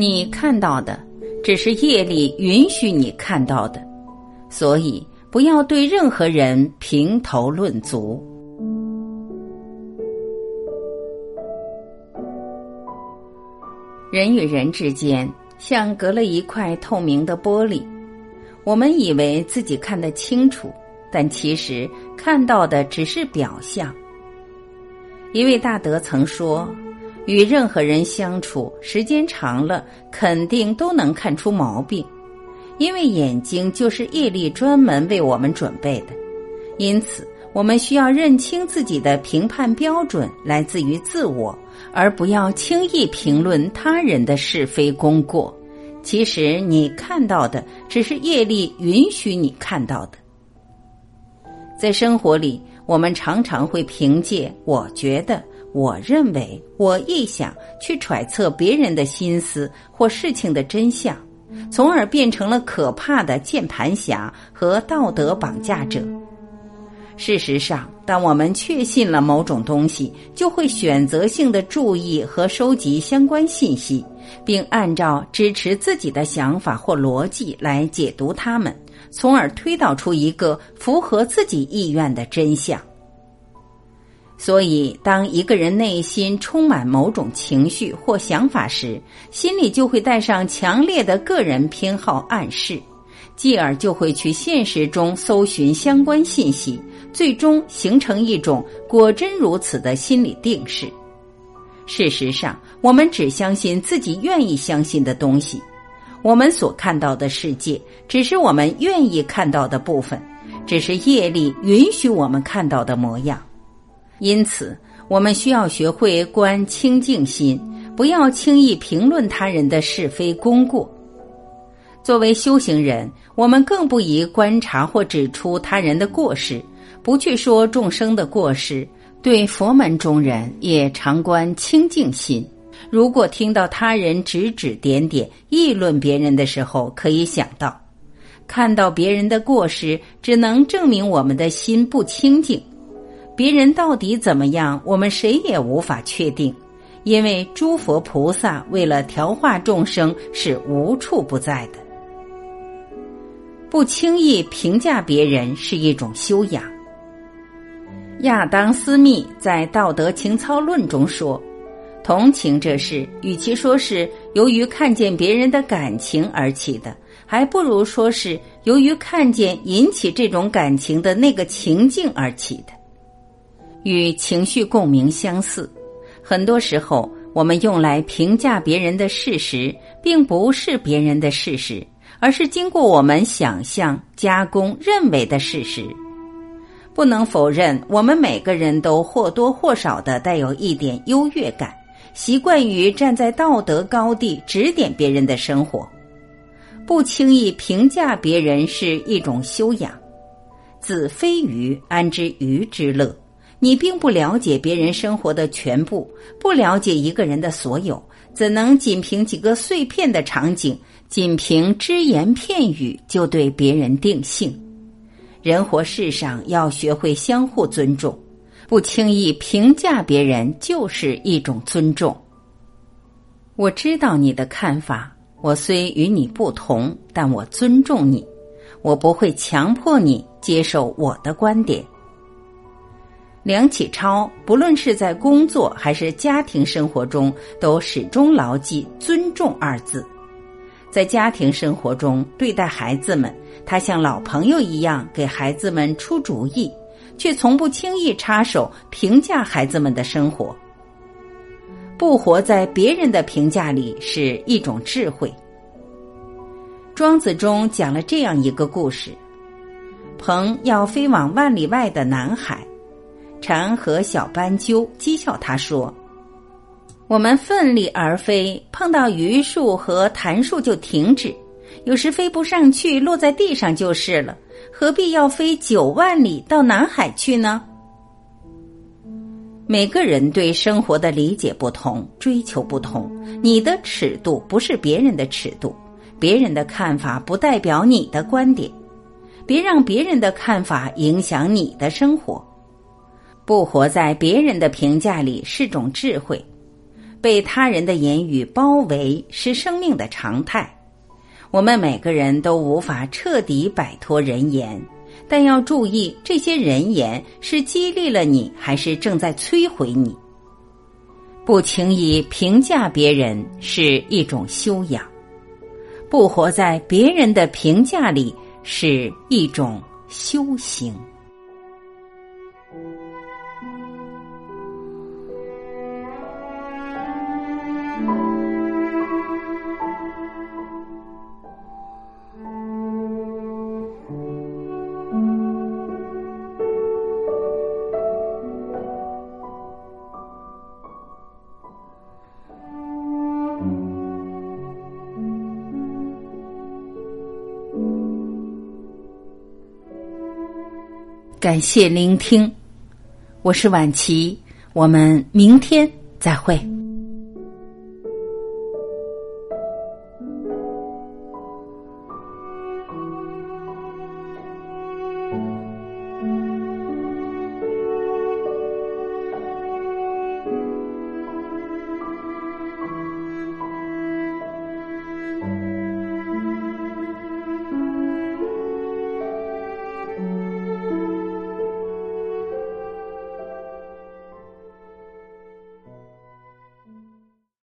你看到的只是业力允许你看到的，所以不要对任何人评头论足。人与人之间像隔了一块透明的玻璃，我们以为自己看得清楚，但其实看到的只是表象。一位大德曾说。与任何人相处时间长了，肯定都能看出毛病，因为眼睛就是业力专门为我们准备的。因此，我们需要认清自己的评判标准来自于自我，而不要轻易评论他人的是非功过。其实，你看到的只是业力允许你看到的。在生活里，我们常常会凭借“我觉得”。我认为，我臆想去揣测别人的心思或事情的真相，从而变成了可怕的键盘侠和道德绑架者。事实上，当我们确信了某种东西，就会选择性的注意和收集相关信息，并按照支持自己的想法或逻辑来解读它们，从而推导出一个符合自己意愿的真相。所以，当一个人内心充满某种情绪或想法时，心里就会带上强烈的个人偏好暗示，继而就会去现实中搜寻相关信息，最终形成一种果真如此的心理定势。事实上，我们只相信自己愿意相信的东西，我们所看到的世界只是我们愿意看到的部分，只是业力允许我们看到的模样。因此，我们需要学会观清净心，不要轻易评论他人的是非功过。作为修行人，我们更不宜观察或指出他人的过失，不去说众生的过失。对佛门中人，也常观清净心。如果听到他人指指点点、议论别人的时候，可以想到，看到别人的过失，只能证明我们的心不清净。别人到底怎么样，我们谁也无法确定，因为诸佛菩萨为了调化众生是无处不在的。不轻易评价别人是一种修养。亚当·斯密在《道德情操论》中说：“同情这事，与其说是由于看见别人的感情而起的，还不如说是由于看见引起这种感情的那个情境而起的。”与情绪共鸣相似，很多时候我们用来评价别人的事实，并不是别人的事实，而是经过我们想象、加工、认为的事实。不能否认，我们每个人都或多或少的带有一点优越感，习惯于站在道德高地指点别人的生活。不轻易评价别人是一种修养。子非鱼，安知鱼之乐？你并不了解别人生活的全部，不了解一个人的所有，怎能仅凭几个碎片的场景，仅凭只言片语就对别人定性？人活世上要学会相互尊重，不轻易评价别人就是一种尊重。我知道你的看法，我虽与你不同，但我尊重你，我不会强迫你接受我的观点。梁启超不论是在工作还是家庭生活中，都始终牢记“尊重”二字。在家庭生活中，对待孩子们，他像老朋友一样给孩子们出主意，却从不轻易插手评价孩子们的生活。不活在别人的评价里是一种智慧。庄子中讲了这样一个故事：鹏要飞往万里外的南海。蝉和小斑鸠讥笑他说：“我们奋力而飞，碰到榆树和檀树就停止；有时飞不上去，落在地上就是了。何必要飞九万里到南海去呢？”每个人对生活的理解不同，追求不同。你的尺度不是别人的尺度，别人的看法不代表你的观点。别让别人的看法影响你的生活。不活在别人的评价里是种智慧。被他人的言语包围是生命的常态。我们每个人都无法彻底摆脱人言，但要注意，这些人言是激励了你，还是正在摧毁你？不轻易评价别人是一种修养，不活在别人的评价里是一种修行。感谢聆听，我是晚琪，我们明天再会。